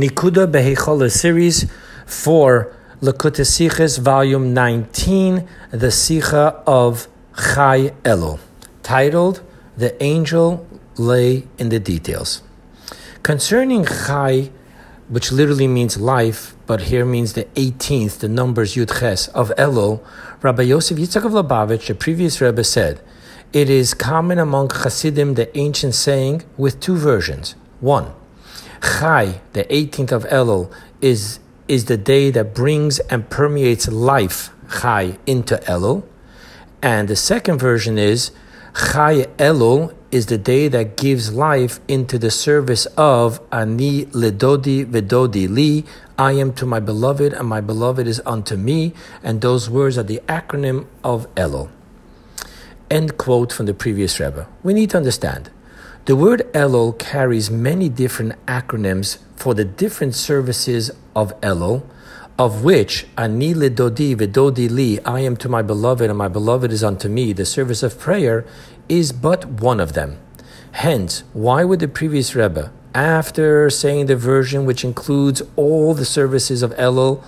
Nikuda Behechola series for Likkutei Sichos, volume 19, the Sicha of Chai Elul, titled The Angel Lay in the Details. Concerning Chai, which literally means life, but here means the 18th, the numbers Yud Ches of Elul, Rabbi Yosef Yitzchak of Lubavitch, the previous Rebbe, said, It is common among Hasidim the ancient saying with two versions. One, Chai, the 18th of Elul, is, is the day that brings and permeates life, Chai, into Elul. And the second version is Chai Elul is the day that gives life into the service of Ani Ledodi Vidodi Li. I am to my beloved, and my beloved is unto me. And those words are the acronym of Elul. End quote from the previous Rebbe. We need to understand the word Elul carries many different acronyms for the different services of Elul, of which Ani Lidodi Vidodi Li, I am to my beloved and my beloved is unto me, the service of prayer, is but one of them. Hence, why would the previous Rebbe, after saying the version which includes all the services of Elul,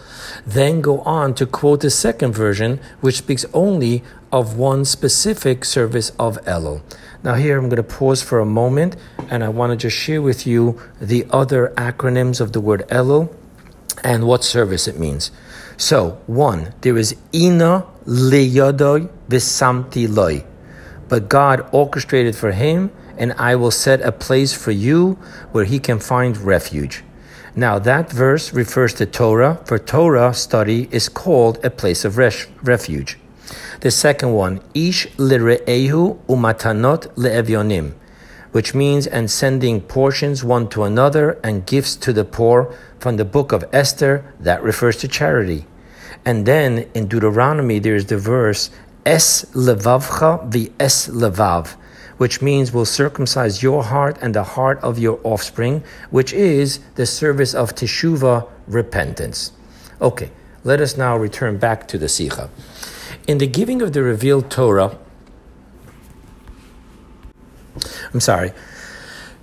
then go on to quote the second version, which speaks only of one specific service of Elul. Now, here I'm going to pause for a moment and I want to just share with you the other acronyms of the word Elul and what service it means. So, one, there is Ina Leyadoi Visamti Loi. But God orchestrated for him, and I will set a place for you where he can find refuge. Now, that verse refers to Torah, for Torah study is called a place of refuge. The second one, Ish lire'ehu umatanot le'evyonim, which means and sending portions one to another and gifts to the poor from the book of Esther, that refers to charity. And then in Deuteronomy, there's the verse, Es levavcha vi es levav, which means will circumcise your heart and the heart of your offspring, which is the service of teshuva, repentance. Okay, let us now return back to the Sikha. In the giving of the revealed Torah, I'm sorry,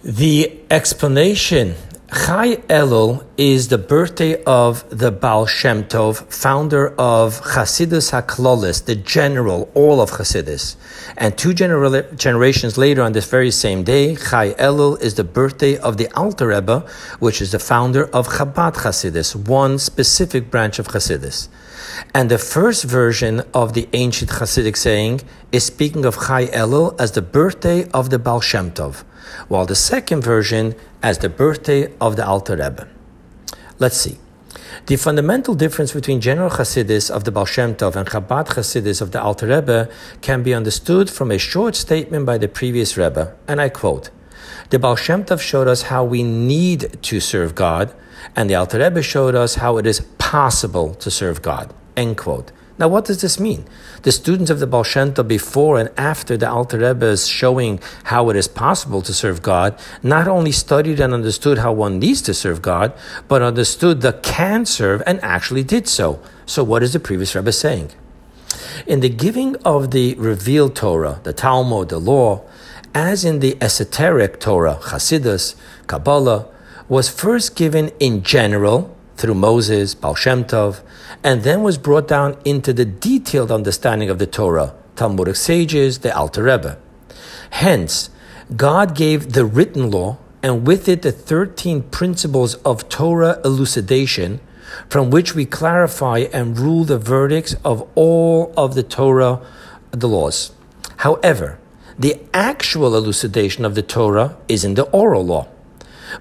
the explanation Chai Elul is the birthday of the Baal Shem Tov, founder of Chasidus HaKlolis, the general, all of Chasidus. And two genera- generations later, on this very same day, Chai Elul is the birthday of the Alter Rebbe, which is the founder of Chabad Chasidus, one specific branch of Chasidus. And the first version of the ancient Hasidic saying is speaking of Chai Elul as the birthday of the Baal Shem Tov while the second version as the birthday of the Alter Rebbe. Let's see. The fundamental difference between general Hasidus of the Baal Shem Tov and Chabad Hasidus of the Alter Rebbe can be understood from a short statement by the previous Rebbe, and I quote, The Baal Shem Tov showed us how we need to serve God, and the Alter Rebbe showed us how it is possible to serve God. End quote. Now, what does this mean? The students of the Baal Shem Tov before and after the Alter Rebbe is showing how it is possible to serve God, not only studied and understood how one needs to serve God, but understood the can serve and actually did so. So, what is the previous Rebbe saying? In the giving of the revealed Torah, the Talmud, the law, as in the esoteric Torah, Chasidus, Kabbalah, was first given in general through Moses, Baal Shem Tov, and then was brought down into the detailed understanding of the Torah, Talmudic sages, the Alter Rebbe. Hence, God gave the written law, and with it the 13 principles of Torah elucidation, from which we clarify and rule the verdicts of all of the Torah, the laws. However, the actual elucidation of the Torah is in the oral law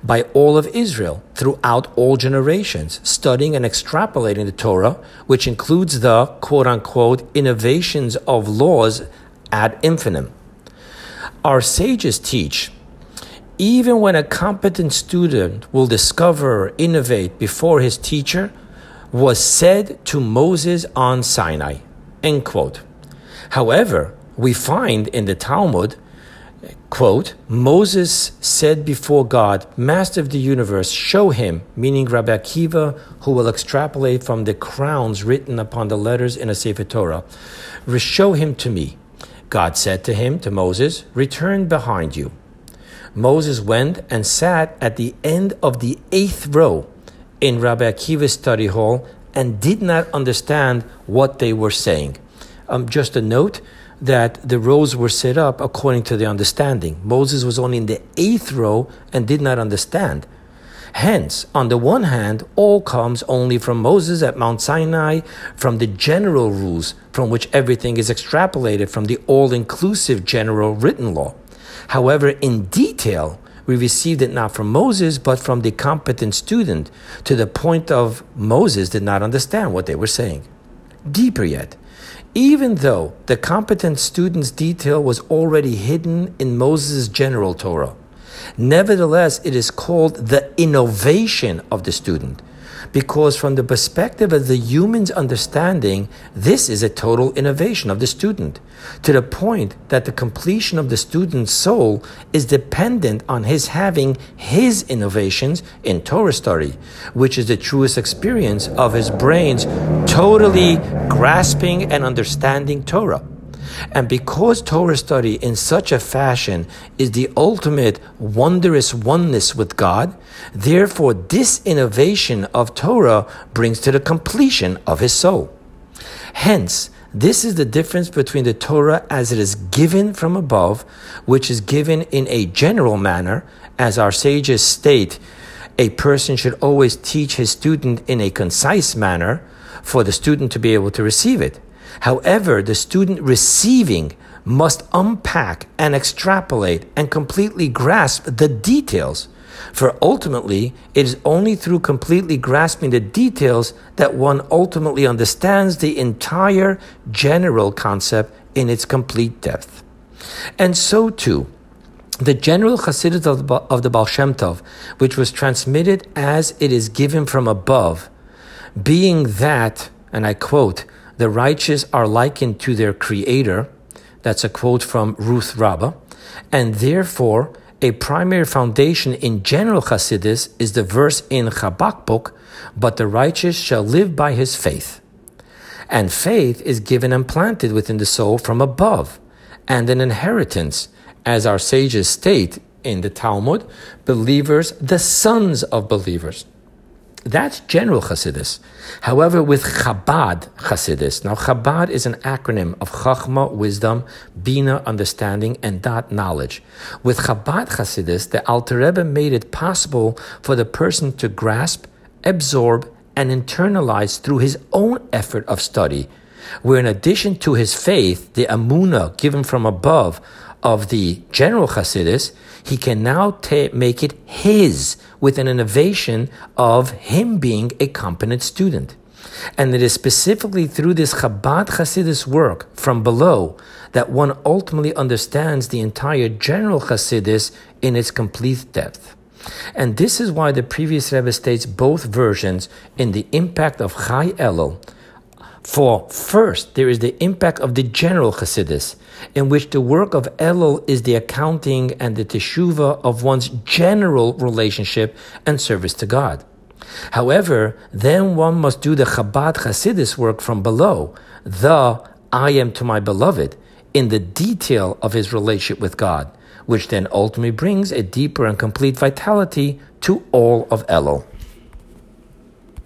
by all of Israel throughout all generations, studying and extrapolating the Torah, which includes the quote unquote innovations of laws ad infinitum. Our sages teach even when a competent student will discover innovate before his teacher, was said to Moses on Sinai. End quote. However, we find in the Talmud quote, Moses said before God, Master of the universe, show him, meaning Rabbi Akiva, who will extrapolate from the crowns written upon the letters in a Sefer Torah, show him to me. God said to him, to Moses, return behind you. Moses went and sat at the end of the eighth row, in Rabbi Akiva's study hall and did not understand what they were saying. Um, just a note that the rows were set up according to the understanding. Moses was only in the eighth row and did not understand. Hence, on the one hand, all comes only from Moses at Mount Sinai, from the general rules from which everything is extrapolated from the all inclusive general written law. However, in detail, we received it not from Moses, but from the competent student, to the point of Moses did not understand what they were saying. Deeper yet, even though the competent student's detail was already hidden in Moses' general Torah, nevertheless, it is called the innovation of the student because from the perspective of the human's understanding, this is a total innovation of the student, to the point that the completion of the student's soul is dependent on his having his innovations in Torah study, which is the truest experience of his brains totally grasping and understanding Torah. And because Torah study in such a fashion is the ultimate wondrous oneness with God, therefore this innovation of Torah brings to the completion of his soul. Hence, this is the difference between the Torah as it is given from above, which is given in a general manner, as our sages state, a person should always teach his student in a concise manner for the student to be able to receive it. However, the student receiving must unpack and extrapolate and completely grasp the details. For ultimately, it is only through completely grasping the details that one ultimately understands the entire general concept in its complete depth. And so too, the general Chassidus of the, of the Baal Shem Tov, which was transmitted as it is given from above, being that, and I quote, the righteous are likened to their creator. That's a quote from Ruth Rabbah. And therefore, a primary foundation in general Chassidus is the verse in Habakkuk, but the righteous shall live by his faith. And faith is given and planted within the soul from above, and an inheritance, as our sages state in the Talmud, believers, the sons of believers. That's general Chassidus. However, with Chabad Chassidus, now Chabad is an acronym of Chachma, wisdom, Bina, understanding, and Dat, knowledge. With Chabad Chassidus, the Alter Rebbe made it possible for the person to grasp, absorb, and internalize through his own effort of study, where in addition to his faith, the Amuna given from above of the general Chassidus, he can now ta- make it his with an innovation of him being a competent student. And it is specifically through this Chabad Chassidus work from below that one ultimately understands the entire general Chassidus in its complete depth. And this is why the previous Rebbe states both versions in the impact of Chai Elul. For first, there is the impact of the general Chassidus, in which the work of Elul is the accounting and the teshuva of one's general relationship and service to God. However, then one must do the Chabad Chassidus work from below, the I am to my beloved, in the detail of his relationship with God, which then ultimately brings a deeper and complete vitality to all of Elul.